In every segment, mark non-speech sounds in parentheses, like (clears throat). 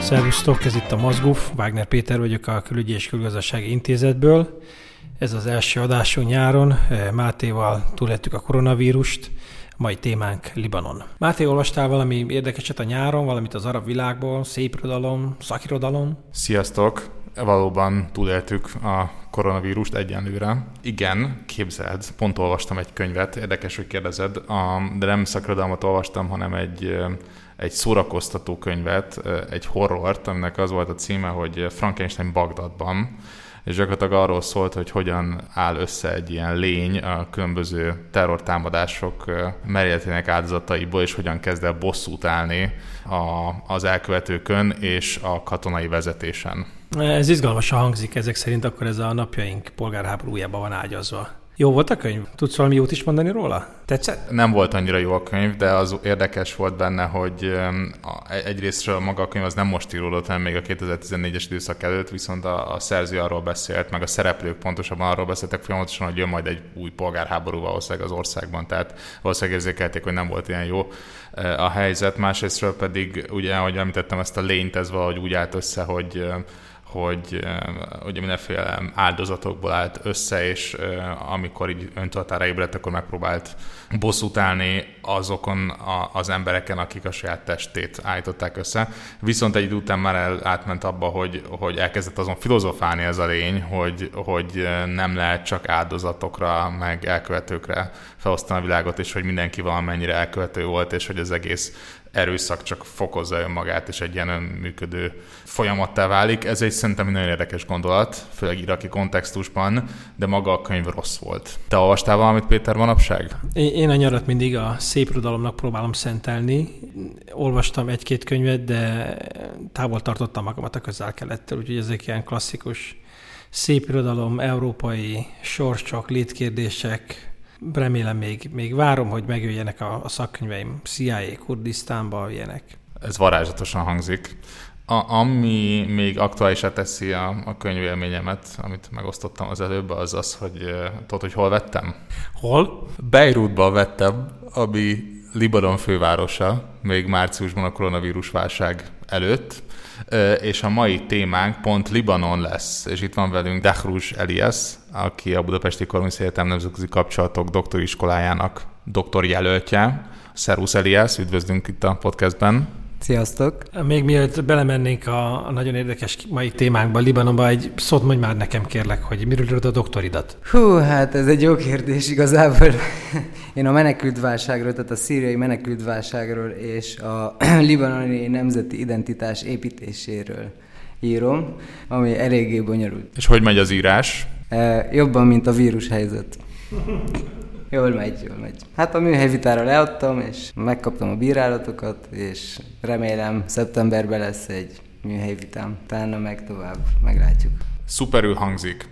Szervusztok, ez itt a Mazguf, Wagner Péter vagyok a Külügyi és Külgazdasági Intézetből. Ez az első adásunk nyáron, Mátéval túlettük a koronavírust, mai témánk Libanon. Máté, olvastál valami érdekeset a nyáron, valamit az arab világból, szép irodalom, szakirodalom? Sziasztok! Valóban túléltük a koronavírust egyenlőre. Igen, képzeld, pont olvastam egy könyvet, érdekes, hogy kérdezed, de nem szakirodalmat olvastam, hanem egy egy szórakoztató könyvet, egy horrort, aminek az volt a címe, hogy Frankenstein Bagdadban, és gyakorlatilag arról szólt, hogy hogyan áll össze egy ilyen lény a különböző terrortámadások merényletének áldozataiból, és hogyan kezd el bosszút állni a, az elkövetőkön és a katonai vezetésen. Ez izgalmasan hangzik, ezek szerint akkor ez a napjaink polgárháborújában van ágyazva. Jó volt a könyv? Tudsz valami jót is mondani róla? Tetszett? Nem volt annyira jó a könyv, de az érdekes volt benne, hogy egyrésztről maga a könyv az nem most íródott, hanem még a 2014-es időszak előtt, viszont a, a szerző arról beszélt, meg a szereplők pontosabban arról beszéltek folyamatosan, hogy jön majd egy új polgárháború valószínűleg az országban, tehát valószínűleg érzékelték, hogy nem volt ilyen jó a helyzet. Másrésztről pedig, ugye, ahogy említettem, ezt a lényt ez valahogy úgy állt össze, hogy hogy ugye mindenféle áldozatokból állt össze, és amikor így öntudatára ébredt, akkor megpróbált bosszút állni azokon a, az embereken, akik a saját testét állították össze. Viszont egy idő után már el, átment abba, hogy, hogy elkezdett azon filozofálni ez a lény, hogy, hogy nem lehet csak áldozatokra, meg elkövetőkre felosztani a világot, és hogy mindenki valamennyire elkövető volt, és hogy az egész erőszak csak fokozza önmagát, és egy ilyen önműködő folyamattá válik. Ez egy szerintem egy nagyon érdekes gondolat, főleg iraki kontextusban, de maga a könyv rossz volt. Te olvastál valamit, Péter, manapság? Én a nyarat mindig a szép irodalomnak próbálom szentelni. Olvastam egy-két könyvet, de távol tartottam magamat a közel-kelettől, úgyhogy ezek ilyen klasszikus szép irodalom, európai sorsok, létkérdések, remélem még, még várom, hogy megjöjjenek a, a szakkönyveim CIA, Kurdisztánba, ilyenek. Ez varázsatosan hangzik. A, ami még aktuálisá teszi a, a könyvélményemet, amit megosztottam az előbb, az az, hogy tudod, hogy hol vettem? Hol? Beirutban vettem, ami Libanon fővárosa, még márciusban a koronavírus válság előtt, és a mai témánk pont Libanon lesz, és itt van velünk Dahrus Elias, aki a Budapesti Korvinusz Egyetem Nemzetközi Kapcsolatok doktoriskolájának doktorjelöltje. Szervusz Elias, üdvözlünk itt a podcastben. Sziasztok! Még mielőtt belemennénk a, a nagyon érdekes mai témánkba, Libanonba, egy szót mondj már nekem kérlek, hogy miről írod a doktoridat? Hú, hát ez egy jó kérdés igazából. (laughs) Én a menekültválságról, tehát a szíriai menekültválságról és a (clears throat) libanoni nemzeti identitás építéséről írom, ami eléggé bonyolult. És hogy megy az írás? E, jobban, mint a vírushelyzet. Jól megy, jól megy. Hát a műhelyvitára leadtam, és megkaptam a bírálatokat, és remélem szeptemberben lesz egy műhelyvitám. Talán meg tovább, meglátjuk. Szuperül hangzik.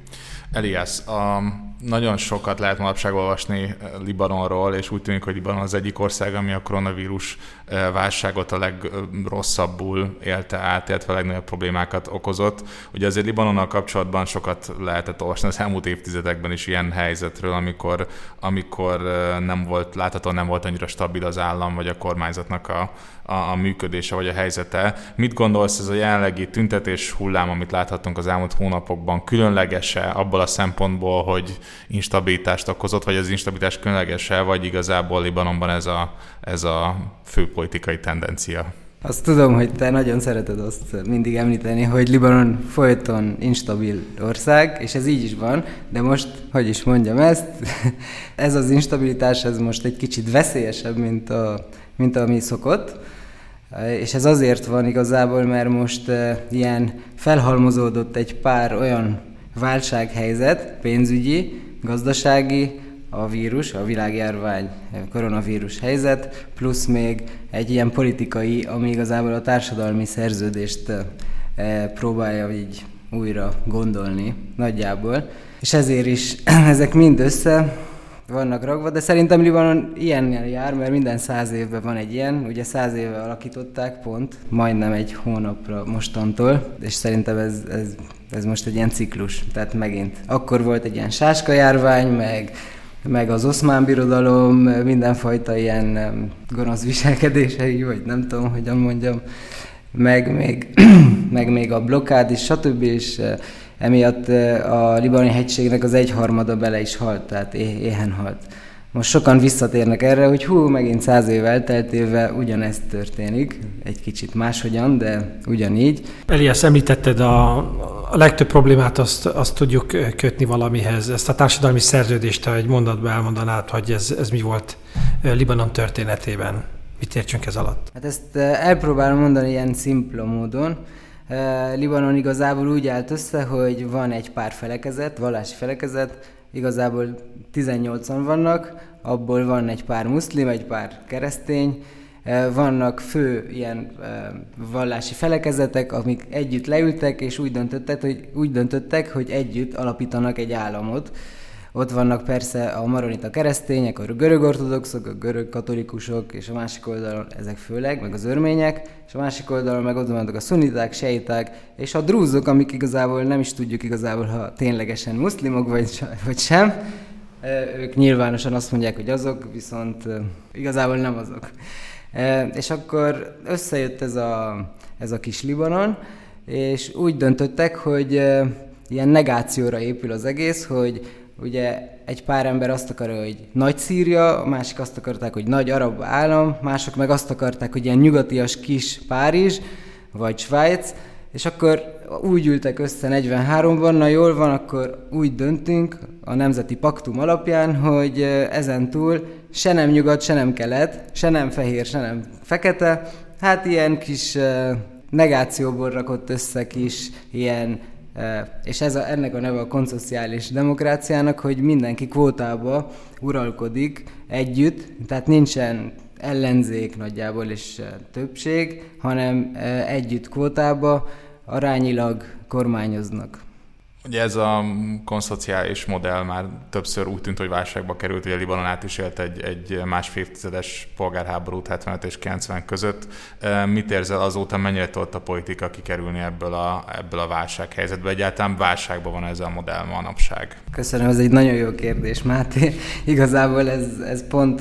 Elias, a, nagyon sokat lehet manapság olvasni eh, Libanonról, és úgy tűnik, hogy Libanon az egyik ország, ami a koronavírus eh, válságot a legrosszabbul élte át, illetve a legnagyobb problémákat okozott. Ugye azért Libanonnal kapcsolatban sokat lehetett olvasni az elmúlt évtizedekben is ilyen helyzetről, amikor, amikor eh, nem volt, láthatóan nem volt annyira stabil az állam, vagy a kormányzatnak a, a, a működése, vagy a helyzete. Mit gondolsz ez a jelenlegi tüntetés hullám, amit láthatunk az elmúlt hónapokban, különlegese abból a szempontból, hogy instabilitást okozott, vagy az instabilitás különlegese, vagy igazából Libanonban ez a, ez a főpolitikai tendencia? Azt tudom, hogy te nagyon szereted azt mindig említeni, hogy Libanon folyton instabil ország, és ez így is van, de most, hogy is mondjam ezt, (laughs) ez az instabilitás, ez most egy kicsit veszélyesebb, mint, a, mint ami szokott, és ez azért van igazából, mert most uh, ilyen felhalmozódott egy pár olyan válsághelyzet, pénzügyi, gazdasági, a vírus, a világjárvány, a koronavírus helyzet, plusz még egy ilyen politikai, ami igazából a társadalmi szerződést próbálja így újra gondolni nagyjából. És ezért is (clears throat) ezek mind össze vannak rakva, de szerintem Libanon ilyen jár, mert minden száz évben van egy ilyen, ugye száz éve alakították pont, majdnem egy hónapra mostantól, és szerintem ez, ez, ez most egy ilyen ciklus, tehát megint. Akkor volt egy ilyen sáskajárvány, meg meg az oszmán birodalom, mindenfajta ilyen gonosz viselkedései, vagy nem tudom, hogyan mondjam, meg még, (clears throat) meg még a blokkád is, stb. és emiatt a libanoni hegységnek az egyharmada bele is halt, tehát éhen halt. Most sokan visszatérnek erre, hogy hú, megint száz év elteltével ugyanezt történik, egy kicsit máshogyan, de ugyanígy. Elias, említetted a, a legtöbb problémát azt, azt tudjuk kötni valamihez. Ezt a társadalmi szerződést, egy mondatban elmondanád, hogy ez, ez mi volt Libanon történetében. Mit értsünk ez alatt? Hát ezt elpróbálom mondani ilyen szimpla módon. Libanon igazából úgy állt össze, hogy van egy pár felekezet, vallási felekezet, igazából 18-an vannak, abból van egy pár muszlim, egy pár keresztény, vannak fő ilyen vallási felekezetek, amik együtt leültek, és úgy döntöttek, hogy, úgy döntöttek, hogy együtt alapítanak egy államot. Ott vannak persze a maronita keresztények, a görög ortodoxok, a görög katolikusok, és a másik oldalon ezek főleg, meg az örmények, és a másik oldalon meg ott vannak a szuniták, sejták, és a drúzok, amik igazából nem is tudjuk igazából, ha ténylegesen muszlimok vagy, vagy sem. Ők nyilvánosan azt mondják, hogy azok, viszont igazából nem azok. És akkor összejött ez a, ez a kis Libanon, és úgy döntöttek, hogy ilyen negációra épül az egész, hogy ugye egy pár ember azt akarja, hogy nagy Szíria, a másik azt akarták, hogy nagy arab állam, mások meg azt akarták, hogy ilyen nyugatias kis Párizs, vagy Svájc, és akkor úgy ültek össze 43-ban, na jól van, akkor úgy döntünk a Nemzeti Paktum alapján, hogy ezen túl se nem nyugat, se nem kelet, se nem fehér, se nem fekete, hát ilyen kis negációból rakott össze kis ilyen és ez a, ennek a neve a konszociális demokráciának, hogy mindenki kvótába uralkodik együtt, tehát nincsen ellenzék nagyjából és többség, hanem együtt kvótába arányilag kormányoznak. Ugye ez a konszociális modell már többször úgy tűnt, hogy válságba került, a Libanon át is élt egy, egy másfél évtizedes polgárháborút 75 és 90 között. Mit érzel azóta, mennyire tudott a politika kikerülni ebből a, ebből a válsághelyzetből? Egyáltalán válságban van ez a modell manapság? Köszönöm, ez egy nagyon jó kérdés, Máté. Igazából ez, ez pont,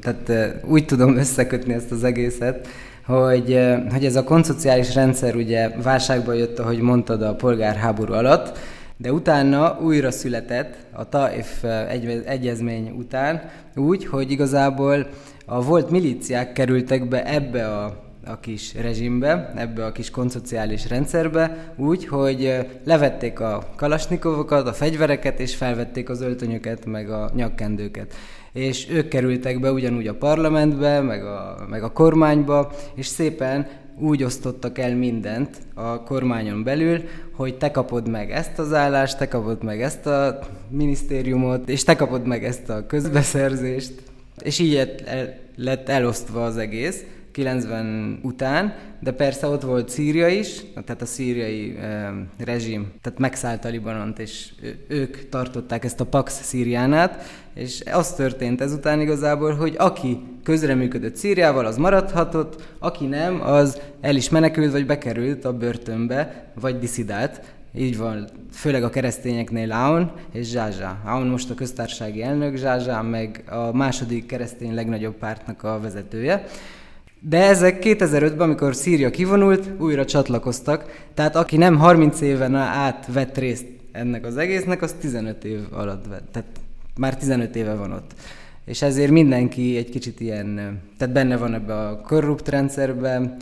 tehát úgy tudom összekötni ezt az egészet, hogy, hogy ez a konszociális rendszer ugye válságba jött, ahogy mondtad, a polgárháború alatt, de utána újra született a Taif egy, egyezmény után úgy, hogy igazából a volt milíciák kerültek be ebbe a a kis rezsimbe, ebbe a kis konszociális rendszerbe, úgy, hogy levették a kalasnikovokat, a fegyvereket, és felvették az öltönyöket, meg a nyakkendőket és ők kerültek be ugyanúgy a parlamentbe, meg a, meg a kormányba, és szépen úgy osztottak el mindent a kormányon belül, hogy te kapod meg ezt az állást, te kapod meg ezt a minisztériumot, és te kapod meg ezt a közbeszerzést, és így lett elosztva az egész. 90 után, de persze ott volt Szíria is, tehát a szíriai e, rezsim, tehát megszállta Libanont, és ők tartották ezt a Pax Szíriánát, és az történt ezután igazából, hogy aki közreműködött Szíriával, az maradhatott, aki nem, az el is menekült, vagy bekerült a börtönbe, vagy diszidált. Így van, főleg a keresztényeknél Aun és Zsázsá. Aun most a köztársasági elnök, Zsázsá meg a második keresztény legnagyobb pártnak a vezetője. De ezek 2005-ben, amikor Szíria kivonult, újra csatlakoztak, tehát aki nem 30 éven át vett részt ennek az egésznek, az 15 év alatt vett. Tehát már 15 éve van ott. És ezért mindenki egy kicsit ilyen, tehát benne van ebbe a korrupt rendszerben,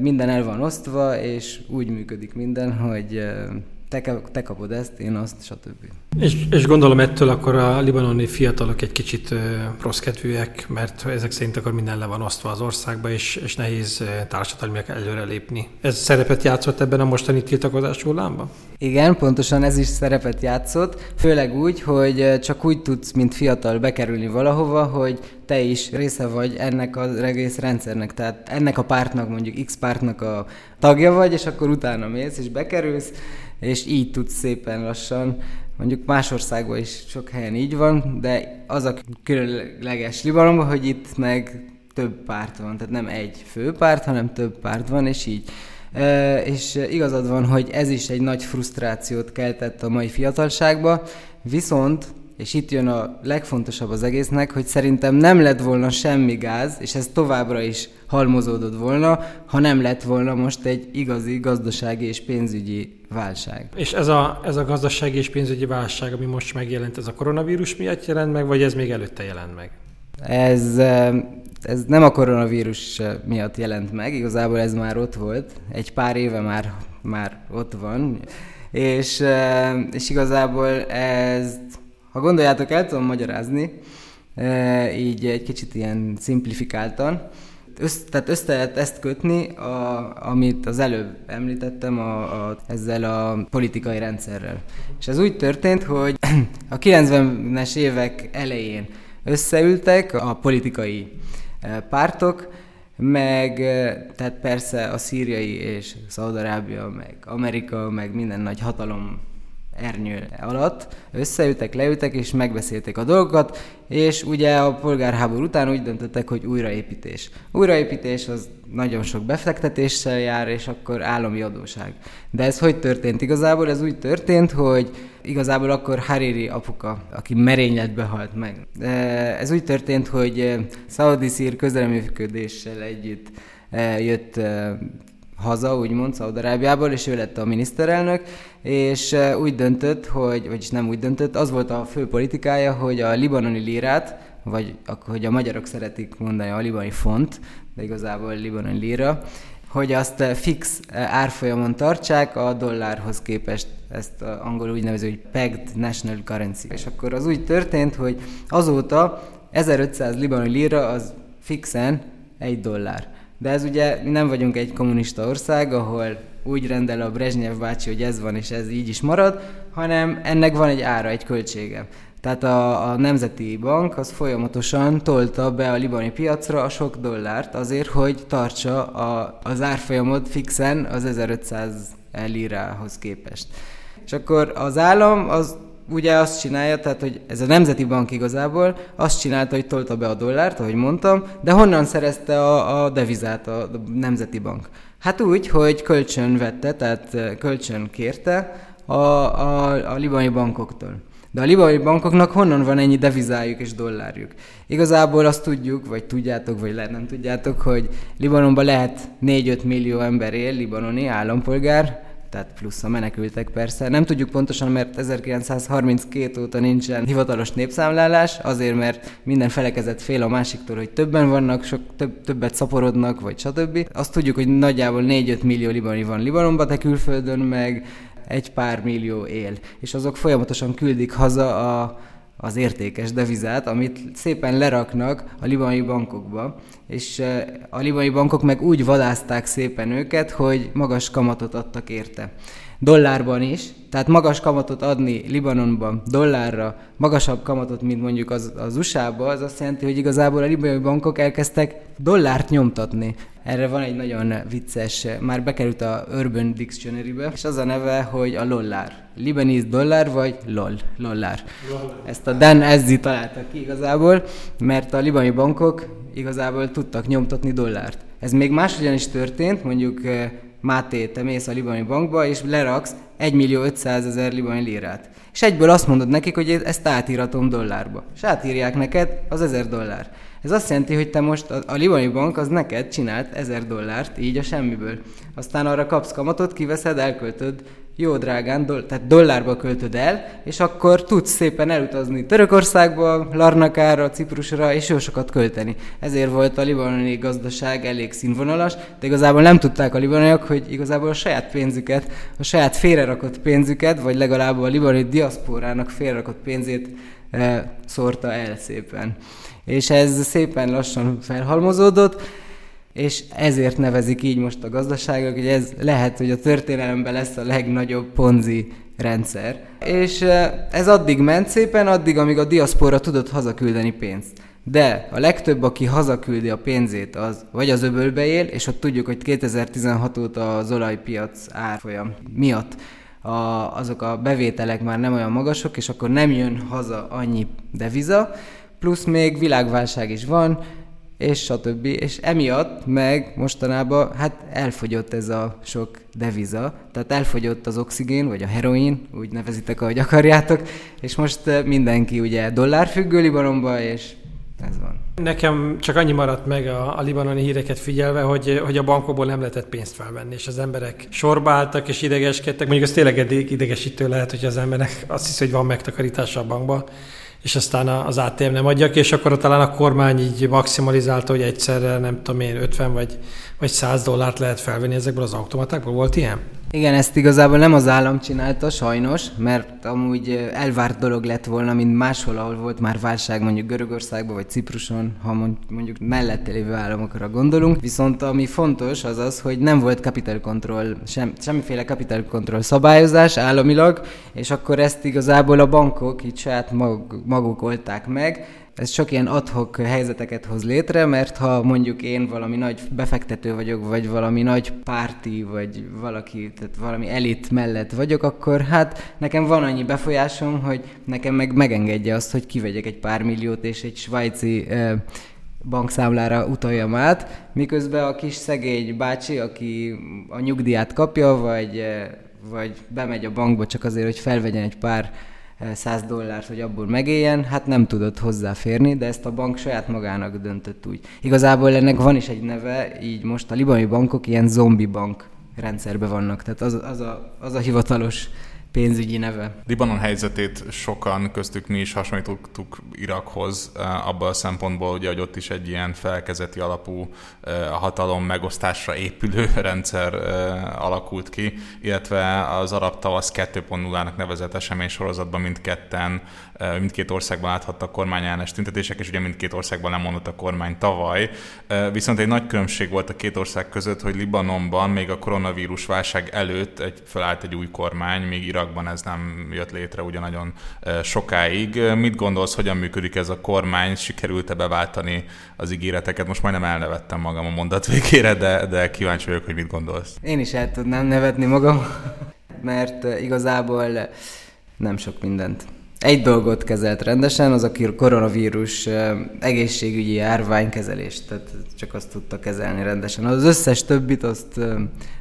minden el van osztva, és úgy működik minden, hogy te, te kapod ezt, én azt, stb. És, és gondolom ettől akkor a libanoni fiatalok egy kicsit rossz kedvűek, mert ezek szerint akkor minden le van osztva az országba, és, és nehéz társadalmiak előrelépni. Ez szerepet játszott ebben a mostani tiltakozás hullámban? Igen, pontosan ez is szerepet játszott, főleg úgy, hogy csak úgy tudsz, mint fiatal bekerülni valahova, hogy te is része vagy ennek az egész rendszernek, tehát ennek a pártnak, mondjuk X pártnak a tagja vagy, és akkor utána mész és bekerülsz, és így tudsz szépen lassan. Mondjuk más országban is sok helyen így van, de az a különleges Libanonban, hogy itt meg több párt van, tehát nem egy fő párt, hanem több párt van, és így. E, és igazad van, hogy ez is egy nagy frusztrációt keltett a mai fiatalságba, viszont és itt jön a legfontosabb az egésznek, hogy szerintem nem lett volna semmi gáz, és ez továbbra is halmozódott volna, ha nem lett volna most egy igazi gazdasági és pénzügyi válság. És ez a, ez a gazdasági és pénzügyi válság, ami most megjelent, ez a koronavírus miatt jelent meg, vagy ez még előtte jelent meg? Ez, ez nem a koronavírus miatt jelent meg, igazából ez már ott volt, egy pár éve már, már ott van, és, és igazából ez ha gondoljátok, el tudom magyarázni, e, így egy kicsit ilyen szimplifikáltan. Össz, tehát össze lehet ezt kötni, a, amit az előbb említettem a, a, ezzel a politikai rendszerrel. És ez úgy történt, hogy (clears throat) a 90-es évek elején összeültek a politikai e, pártok, meg e, tehát persze a szíriai és Szaudarábia, meg Amerika, meg minden nagy hatalom ernyő alatt összeültek, leültek és megbeszélték a dolgokat, és ugye a polgárháború után úgy döntöttek, hogy újraépítés. Újraépítés az nagyon sok befektetéssel jár, és akkor állami adóság. De ez hogy történt igazából? Ez úgy történt, hogy igazából akkor Hariri apuka, aki merényletbe halt meg. Ez úgy történt, hogy Saudi szír közeleműködéssel együtt eh, jött eh, haza, úgymond, Szaudarábiából, és ő lett a miniszterelnök, és úgy döntött, hogy, vagyis nem úgy döntött, az volt a fő politikája, hogy a libanoni lírát, vagy hogy a magyarok szeretik mondani a libanoni font, de igazából libanoni líra, hogy azt fix árfolyamon tartsák a dollárhoz képest, ezt angolul úgy nevező, hogy pegged national currency. És akkor az úgy történt, hogy azóta 1500 libanoni lira az fixen egy dollár. De ez ugye, mi nem vagyunk egy kommunista ország, ahol úgy rendel a Brezsnyev bácsi, hogy ez van és ez így is marad, hanem ennek van egy ára, egy költsége. Tehát a, a Nemzeti Bank az folyamatosan tolta be a libani piacra a sok dollárt azért, hogy tartsa a, az árfolyamot fixen az 1500 lirához képest. És akkor az állam az ugye azt csinálja, tehát hogy ez a Nemzeti Bank igazából azt csinálta, hogy tolta be a dollárt, ahogy mondtam, de honnan szerezte a, a devizát a, Nemzeti Bank? Hát úgy, hogy kölcsön vette, tehát kölcsön kérte a, a, a libani bankoktól. De a libani bankoknak honnan van ennyi devizájuk és dollárjuk? Igazából azt tudjuk, vagy tudjátok, vagy lehet nem tudjátok, hogy Libanonban lehet 4-5 millió ember él, libanoni állampolgár, tehát plusz a menekültek persze. Nem tudjuk pontosan, mert 1932 óta nincsen hivatalos népszámlálás, azért, mert minden felekezet fél a másiktól, hogy többen vannak, sok több, többet szaporodnak, vagy stb. Azt tudjuk, hogy nagyjából 4-5 millió libani van Libanonban, de külföldön meg egy pár millió él. És azok folyamatosan küldik haza a az értékes devizát, amit szépen leraknak a libanai bankokba, és a libanai bankok meg úgy vadázták szépen őket, hogy magas kamatot adtak érte. Dollárban is, tehát magas kamatot adni Libanonban dollárra, magasabb kamatot, mint mondjuk az, az USA-ba, az azt jelenti, hogy igazából a libanai bankok elkezdtek dollárt nyomtatni. Erre van egy nagyon vicces, már bekerült a Urban Dictionary-be, és az a neve, hogy a lollár. Libanese dollár vagy lol, lollár. Ezt a Dan Ezzi találta ki igazából, mert a libani bankok igazából tudtak nyomtatni dollárt. Ez még máshogyan is történt, mondjuk eh, Máté, te mész a libani bankba, és leraksz 1 millió 500 ezer libani lírát. És egyből azt mondod nekik, hogy ezt átíratom dollárba. És átírják neked az 1000 dollár. Ez azt jelenti, hogy te most a, a libani bank az neked csinált 1000 dollárt, így a semmiből. Aztán arra kapsz kamatot, kiveszed, elköltöd jó drágán, do- tehát dollárba költöd el, és akkor tudsz szépen elutazni Törökországba, Larnakára, Ciprusra, és jó sokat költeni. Ezért volt a libanoni gazdaság elég színvonalas, de igazából nem tudták a libanoniak, hogy igazából a saját pénzüket, a saját félrerakott pénzüket, vagy legalább a libanoni diaszporának félrerakott pénzét e, szórta el szépen. És ez szépen lassan felhalmozódott, és ezért nevezik így most a gazdaságok, hogy ez lehet, hogy a történelemben lesz a legnagyobb ponzi rendszer. És ez addig ment szépen, addig, amíg a diaszpora tudott hazaküldeni pénzt. De a legtöbb, aki hazaküldi a pénzét, az vagy az öbölbe él, és ott tudjuk, hogy 2016 óta az olajpiac árfolyam miatt a, azok a bevételek már nem olyan magasok, és akkor nem jön haza annyi deviza, plusz még világválság is van, és stb. És emiatt meg mostanában hát elfogyott ez a sok deviza, tehát elfogyott az oxigén, vagy a heroin, úgy nevezitek, ahogy akarjátok, és most eh, mindenki ugye dollárfüggő Libanonba, és ez van. Nekem csak annyi maradt meg a, a libanoni híreket figyelve, hogy, hogy a bankokból nem lehetett pénzt felvenni, és az emberek sorba álltak és idegeskedtek. Mondjuk ez tényleg idegesítő lehet, hogy az emberek azt hiszi, hogy van megtakarítása a bankba, és aztán az ATM nem adja ki, és akkor talán a kormány így maximalizálta, hogy egyszerre nem tudom én 50 vagy, vagy 100 dollárt lehet felvenni ezekből az automatákból. Volt ilyen? Igen, ezt igazából nem az állam csinálta, sajnos, mert amúgy elvárt dolog lett volna, mint máshol, ahol volt már válság, mondjuk Görögországban vagy Cipruson, ha mondjuk mellette lévő államokra gondolunk. Viszont ami fontos az az, hogy nem volt capital control, sem, semmiféle capital control szabályozás államilag, és akkor ezt igazából a bankok így saját mag, maguk olták meg, ez csak ilyen adhok helyzeteket hoz létre, mert ha mondjuk én valami nagy befektető vagyok, vagy valami nagy párti, vagy valaki, tehát valami elit mellett vagyok, akkor hát nekem van annyi befolyásom, hogy nekem meg megengedje azt, hogy kivegyek egy pár milliót, és egy svájci eh, bankszámlára utaljam át, miközben a kis szegény bácsi, aki a nyugdíját kapja, vagy, vagy bemegy a bankba csak azért, hogy felvegyen egy pár 100 dollárt, hogy abból megéljen, hát nem tudott hozzáférni, de ezt a bank saját magának döntött úgy. Igazából ennek van is egy neve, így most a libanoni bankok ilyen zombi bank rendszerben vannak, tehát az, az, a, az a hivatalos pénzügyi neve. Libanon helyzetét sokan, köztük mi is hasonlítottuk Irakhoz, eh, abban a szempontból, ugye, hogy ott is egy ilyen felkezeti alapú eh, hatalom megosztásra épülő (laughs) rendszer eh, alakult ki, illetve az arab tavasz 2.0-nak nevezett esemény sorozatban mindketten, mindkét országban láthattak kormányellenes tüntetések, és ugye mindkét országban lemondott a kormány tavaly. Viszont egy nagy különbség volt a két ország között, hogy Libanonban még a koronavírus válság előtt egy, felállt egy új kormány, még Irak Irakban ez nem jött létre ugye nagyon sokáig. Mit gondolsz, hogyan működik ez a kormány? Sikerült-e beváltani az ígéreteket? Most majdnem elnevettem magam a mondat végére, de, de kíváncsi vagyok, hogy mit gondolsz. Én is el tudnám nevetni magam, mert igazából nem sok mindent. Egy dolgot kezelt rendesen, az a koronavírus egészségügyi járványkezelés, tehát csak azt tudta kezelni rendesen. Az összes többit, azt,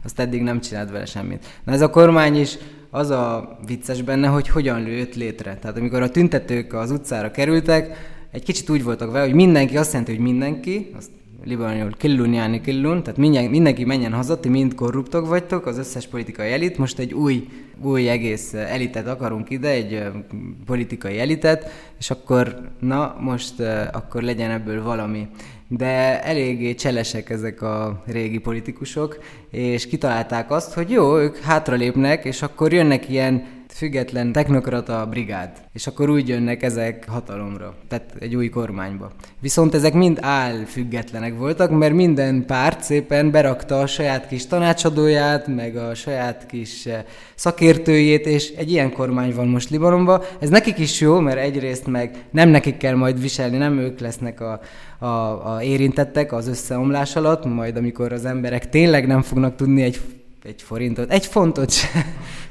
azt eddig nem csinált vele semmit. Na ez a kormány is az a vicces benne, hogy hogyan lőtt létre. Tehát amikor a tüntetők az utcára kerültek, egy kicsit úgy voltak vele, hogy mindenki azt jelenti, hogy mindenki, azt libanonul killun jáni killun, tehát mindenki menjen haza, ti mind korruptok vagytok, az összes politikai elit, most egy új, új egész elitet akarunk ide, egy politikai elitet, és akkor na, most akkor legyen ebből valami de eléggé cselesek ezek a régi politikusok, és kitalálták azt, hogy jó, ők hátralépnek, és akkor jönnek ilyen független technokrata brigád, és akkor úgy jönnek ezek hatalomra, tehát egy új kormányba. Viszont ezek mind áll függetlenek voltak, mert minden párt szépen berakta a saját kis tanácsadóját, meg a saját kis eh, szakértőjét, és egy ilyen kormány van most Libanonban. Ez nekik is jó, mert egyrészt meg nem nekik kell majd viselni, nem ők lesznek a, a, a érintettek az összeomlás alatt, majd amikor az emberek tényleg nem fognak tudni egy egy forintot, egy fontot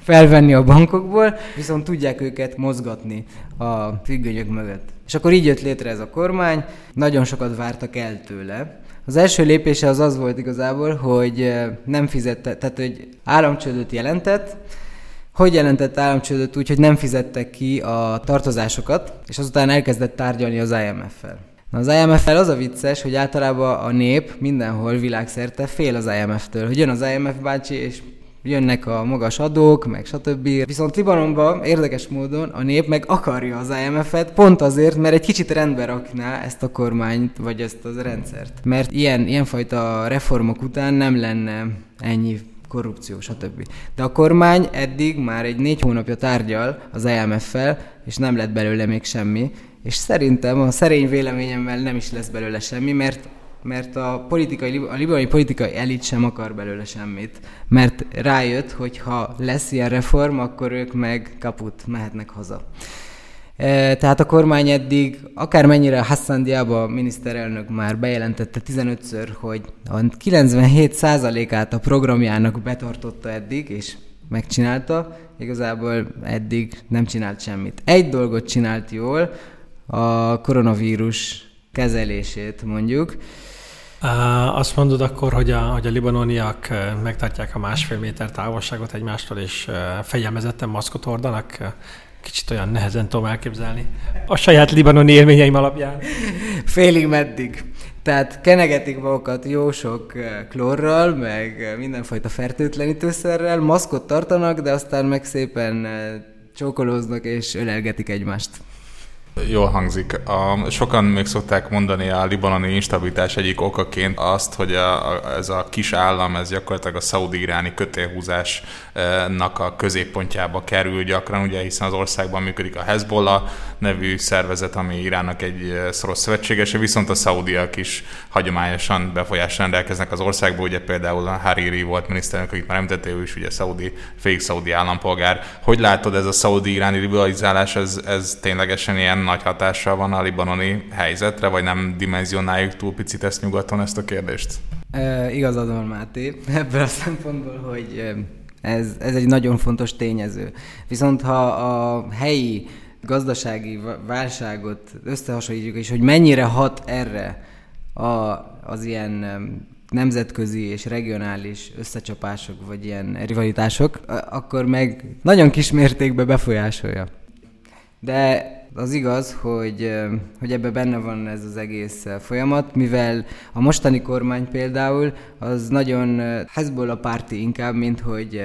felvenni a bankokból, viszont tudják őket mozgatni a függönyök mögött. És akkor így jött létre ez a kormány, nagyon sokat vártak el tőle. Az első lépése az az volt igazából, hogy eh, nem fizette, tehát hogy államcsődöt jelentett, hogy jelentett államcsődöt úgy, hogy nem fizettek ki a tartozásokat, és azután elkezdett tárgyalni az IMF-fel. Na az IMF-el az a vicces, hogy általában a nép mindenhol világszerte fél az IMF-től, hogy jön az IMF bácsi, és jönnek a magas adók, meg stb. Viszont Libanonban érdekes módon a nép meg akarja az IMF-et, pont azért, mert egy kicsit rendbe rakná ezt a kormányt, vagy ezt az rendszert. Mert ilyen, ilyenfajta reformok után nem lenne ennyi korrupció, stb. De a kormány eddig már egy négy hónapja tárgyal az IMF-fel, és nem lett belőle még semmi, és szerintem a szerény véleményemmel nem is lesz belőle semmi, mert mert a, politikai, a libanoni politikai elit sem akar belőle semmit, mert rájött, hogy ha lesz ilyen reform, akkor ők meg kaput mehetnek haza. E, tehát a kormány eddig, akármennyire Hassan Diaba miniszterelnök már bejelentette 15-ször, hogy a 97%-át a programjának betartotta eddig, és megcsinálta, igazából eddig nem csinált semmit. Egy dolgot csinált jól, a koronavírus kezelését mondjuk. Azt mondod akkor, hogy a, hogy a libanoniak megtartják a másfél méter távolságot egymástól, és fegyelmezetten maszkot hordanak? Kicsit olyan nehezen tudom elképzelni. A saját libanoni élményeim alapján. (laughs) Félig meddig. Tehát kenegetik magukat jó sok klórral, meg mindenfajta fertőtlenítőszerrel, maszkot tartanak, de aztán meg szépen csókolóznak és ölelgetik egymást. Jól hangzik. A, sokan még szokták mondani a libanoni instabilitás egyik okaként azt, hogy a, a, ez a kis állam, ez gyakorlatilag a szaudi-iráni kötélhúzásnak a középpontjába kerül gyakran, ugye, hiszen az országban működik a Hezbollah nevű szervezet, ami Iránnak egy szoros szövetségese, viszont a szaudiak is hagyományosan befolyással rendelkeznek az országban, ugye például a Hariri volt miniszterelnök, akit már említettél, ő is ugye szaudi, félig szaudi állampolgár. Hogy látod ez a szaudi-iráni liberalizálás, ez, ez ténylegesen ilyen nagy hatással van a libanoni helyzetre, vagy nem dimenzionáljuk túl picit ezt nyugaton ezt a kérdést? E, igazad van, Máté, (laughs) ebből a szempontból, hogy ez, ez egy nagyon fontos tényező. Viszont ha a helyi gazdasági válságot összehasonlítjuk, és hogy mennyire hat erre a, az ilyen nemzetközi és regionális összecsapások, vagy ilyen rivalitások, akkor meg nagyon kis mértékben befolyásolja. De az igaz, hogy, hogy ebben benne van ez az egész folyamat, mivel a mostani kormány például az nagyon Hezbollah párti inkább, mint hogy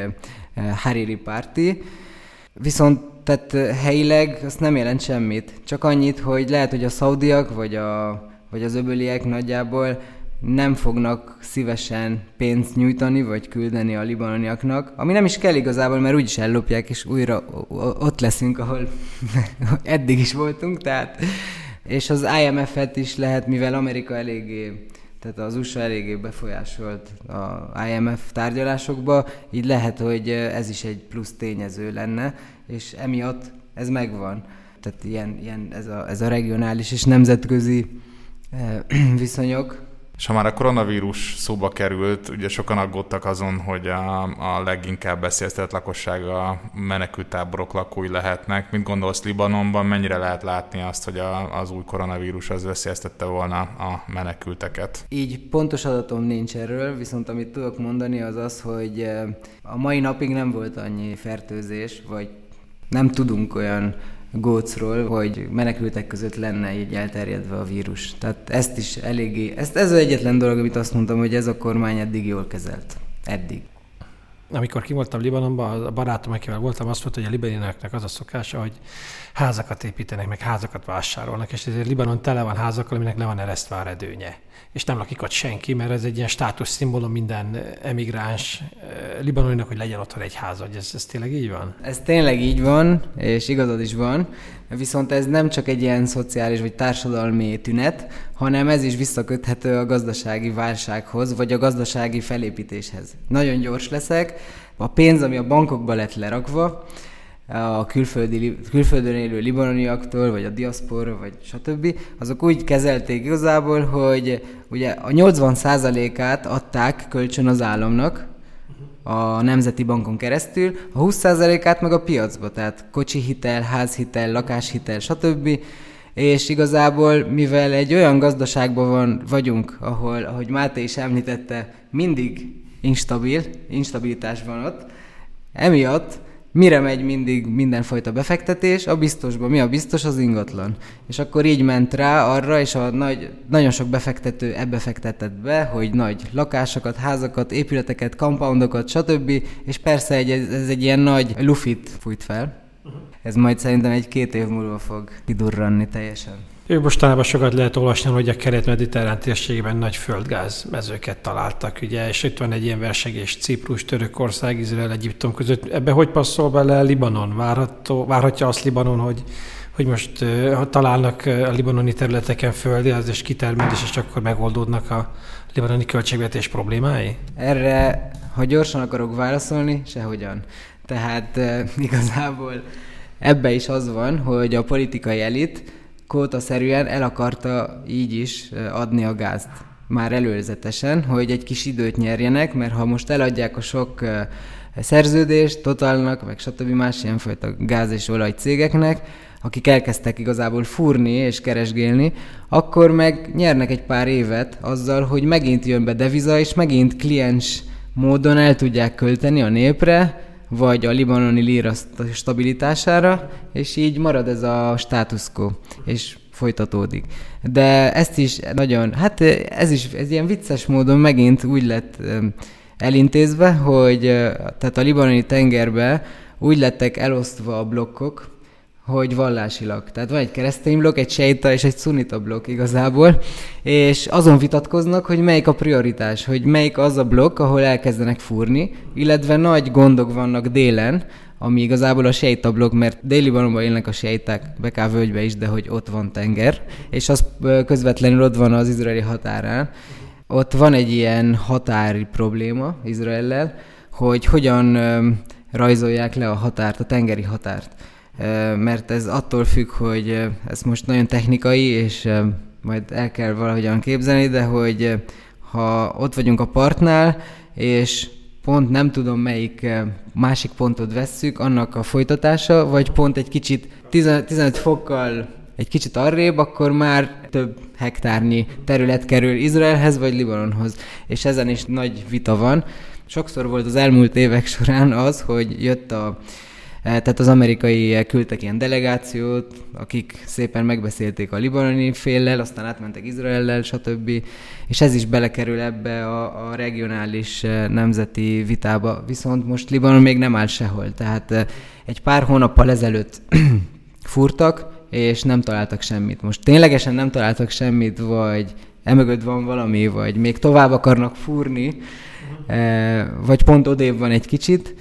Hariri párti, viszont tehát helyileg azt nem jelent semmit, csak annyit, hogy lehet, hogy a szaudiak vagy, a, vagy az öböliek nagyjából nem fognak szívesen pénzt nyújtani, vagy küldeni a libanoniaknak, ami nem is kell igazából, mert úgyis ellopják, és újra ott leszünk, ahol (laughs) eddig is voltunk, tehát és az IMF-et is lehet, mivel Amerika eléggé, tehát az USA eléggé befolyásolt a IMF tárgyalásokba, így lehet, hogy ez is egy plusz tényező lenne, és emiatt ez megvan. Tehát ilyen, ilyen ez, a, ez a regionális és nemzetközi eh, (clears throat) viszonyok, és ha már a koronavírus szóba került, ugye sokan aggódtak azon, hogy a, a leginkább beszéltetett lakosság a menekültáborok lakói lehetnek. Mit gondolsz Libanonban, mennyire lehet látni azt, hogy a, az új koronavírus az veszélyeztette volna a menekülteket? Így pontos adatom nincs erről, viszont amit tudok mondani az az, hogy eh, a mai napig nem volt annyi fertőzés, vagy nem tudunk olyan gócról, hogy menekültek között lenne így elterjedve a vírus. Tehát ezt is eléggé, ezt, ez az egyetlen dolog, amit azt mondtam, hogy ez a kormány eddig jól kezelt. Eddig. Amikor ki voltam Libanonban, a barátom, akivel voltam, azt mondta, hogy a libanonoknak az a szokása, hogy házakat építenek, meg házakat vásárolnak, és ezért Libanon tele van házakkal, aminek le van eresztve a és nem lakik ott senki, mert ez egy ilyen státuszszimbólum minden emigráns eh, libanoninak, hogy legyen otthon egy háza. Hogy ez, ez tényleg így van? Ez tényleg így van, és igazad is van, viszont ez nem csak egy ilyen szociális vagy társadalmi tünet, hanem ez is visszaköthető a gazdasági válsághoz, vagy a gazdasági felépítéshez. Nagyon gyors leszek, a pénz, ami a bankokba lett lerakva, a külföldi, külföldön élő libanoniaktól, vagy a diaszpora, vagy stb., azok úgy kezelték igazából, hogy ugye a 80%-át adták kölcsön az államnak, a Nemzeti Bankon keresztül, a 20%-át meg a piacba, tehát kocsi hitel, házhitel, lakáshitel, stb. És igazából, mivel egy olyan gazdaságban van, vagyunk, ahol, ahogy Máté is említette, mindig instabil, instabilitás van ott, emiatt Mire megy mindig mindenfajta befektetés? A biztosba. Mi a biztos? Az ingatlan. És akkor így ment rá arra, és a nagy, nagyon sok befektető ebbe fektetett be, hogy nagy lakásokat, házakat, épületeket, compoundokat, stb. És persze egy, ez egy ilyen nagy lufit fújt fel. Ez majd szerintem egy-két év múlva fog kidurranni teljesen. Ők mostanában sokat lehet olvasni, hogy a kelet-mediterrán térségben nagy földgáz mezőket találtak, ugye, és itt van egy ilyen versegés Ciprus, Törökország, Izrael, Egyiptom között. Ebbe hogy passzol bele Libanon? Várható, várhatja azt Libanon, hogy, hogy most ha találnak a libanoni területeken az és kitermelés, és akkor megoldódnak a libanoni költségvetés problémái? Erre, ha gyorsan akarok válaszolni, sehogyan. Tehát (laughs) igazából ebbe is az van, hogy a politikai elit kótaszerűen el akarta így is adni a gázt már előzetesen, hogy egy kis időt nyerjenek, mert ha most eladják a sok szerződést Totalnak, meg stb. más ilyenfajta gáz és olaj cégeknek, akik elkezdtek igazából fúrni és keresgélni, akkor meg nyernek egy pár évet azzal, hogy megint jön be deviza, és megint kliens módon el tudják költeni a népre, vagy a libanoni lira stabilitására, és így marad ez a status quo, és folytatódik. De ezt is nagyon, hát ez is ez ilyen vicces módon megint úgy lett elintézve, hogy tehát a libanoni tengerbe úgy lettek elosztva a blokkok, hogy vallásilag. Tehát van egy keresztény blokk, egy sejta és egy szunita blokk igazából, és azon vitatkoznak, hogy melyik a prioritás, hogy melyik az a blokk, ahol elkezdenek fúrni, illetve nagy gondok vannak délen, ami igazából a sejta blokk, mert déli Libanonban élnek a sejták, Beká völgybe is, de hogy ott van tenger, és az közvetlenül ott van az izraeli határán. Ott van egy ilyen határi probléma Izraellel, hogy hogyan rajzolják le a határt, a tengeri határt mert ez attól függ, hogy ez most nagyon technikai, és majd el kell valahogyan képzelni, de hogy ha ott vagyunk a partnál, és pont nem tudom melyik másik pontot vesszük, annak a folytatása, vagy pont egy kicsit 15 fokkal egy kicsit arrébb, akkor már több hektárnyi terület kerül Izraelhez vagy Libanonhoz. És ezen is nagy vita van. Sokszor volt az elmúlt évek során az, hogy jött a tehát az amerikai küldtek ilyen delegációt, akik szépen megbeszélték a libanoni féllel, aztán átmentek Izraellel, stb. És ez is belekerül ebbe a, a regionális eh, nemzeti vitába. Viszont most Libanon még nem áll sehol. Tehát eh, egy pár hónappal ezelőtt (clears throat) furtak, és nem találtak semmit. Most ténylegesen nem találtak semmit, vagy emögött van valami, vagy még tovább akarnak fúrni, vagy pont odébb van egy kicsit,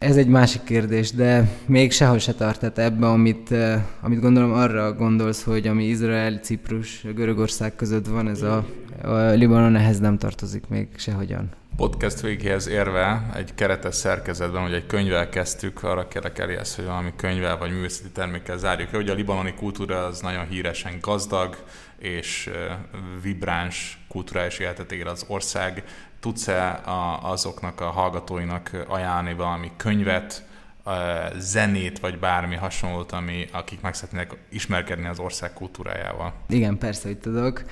ez egy másik kérdés, de még sehol se tart ebbe, amit, eh, amit gondolom arra gondolsz, hogy ami Izrael, Ciprus, Görögország között van, ez a, a Libanon ehhez nem tartozik még sehogyan. Podcast végéhez érve egy keretes szerkezetben, hogy egy könyvvel kezdtük, arra kérek Elias, hogy valami könyvvel vagy művészeti termékkel zárjuk. Ugye a libanoni kultúra az nagyon híresen gazdag, és eh, vibráns kulturális életet ér az ország tudsz-e azoknak a hallgatóinak ajánlani valami könyvet, zenét, vagy bármi hasonlót, ami, akik meg szeretnének ismerkedni az ország kultúrájával? Igen, persze, hogy tudok.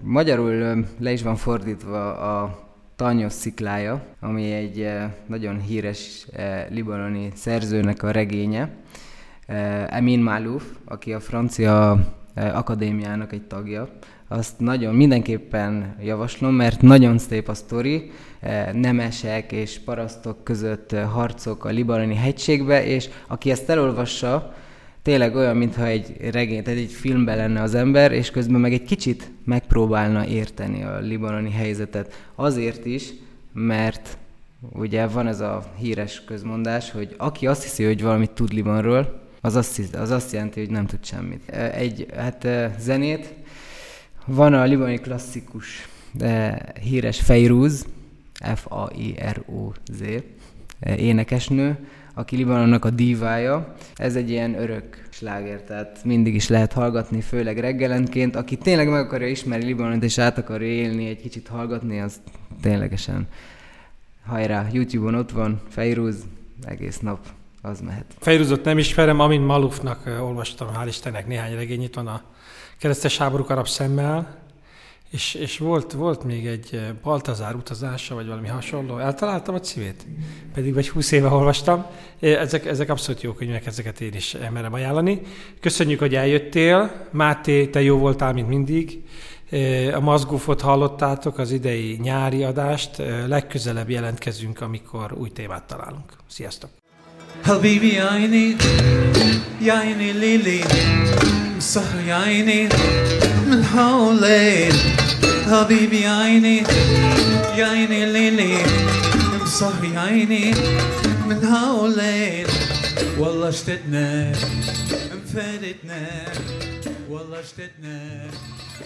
Magyarul le is van fordítva a Tanyos sziklája, ami egy nagyon híres libanoni szerzőnek a regénye. Emin Malouf, aki a francia akadémiának egy tagja, azt nagyon mindenképpen javaslom, mert nagyon szép a sztori, eh, nemesek és parasztok között harcok a libanoni hegységbe, és aki ezt elolvassa, tényleg olyan, mintha egy regény, tehát egy filmben lenne az ember, és közben meg egy kicsit megpróbálna érteni a libanoni helyzetet. Azért is, mert ugye van ez a híres közmondás, hogy aki azt hiszi, hogy valamit tud Libanról, az azt, hiszi, az azt jelenti, hogy nem tud semmit. Eh, egy hát zenét van a libanoni klasszikus de híres Feiruz, F-A-I-R-O-Z, énekesnő, aki Libanonnak a dívája. Ez egy ilyen örök sláger, tehát mindig is lehet hallgatni, főleg reggelenként. Aki tényleg meg akarja ismerni Libanont és át akarja élni, egy kicsit hallgatni, az ténylegesen hajrá, YouTube-on ott van, Feiruz, egész nap az mehet. Feiruzot nem ismerem, amint Malufnak olvastam, hál' Istennek néhány regény, itt van a keresztes háborúk arab szemmel, és, és volt, volt még egy eh, Baltazár utazása, vagy valami hasonló. Eltaláltam a címét, pedig vagy 20 éve olvastam. Eh, ezek, ezek abszolút jó könyvek, ezeket én is merem ajánlani. Köszönjük, hogy eljöttél. Máté, te jó voltál, mint mindig. Eh, a Mazgufot hallottátok, az idei nyári adást. Legközelebb jelentkezünk, amikor új témát találunk. Sziasztok! حبيبي يا عيني يا عيني ليلي سهر يا عيني من حولين. حبيبي يا عيني يا عيني ليلي سهر يا عيني من حولين. والله اشتدنا انفردنا والله اشتدنا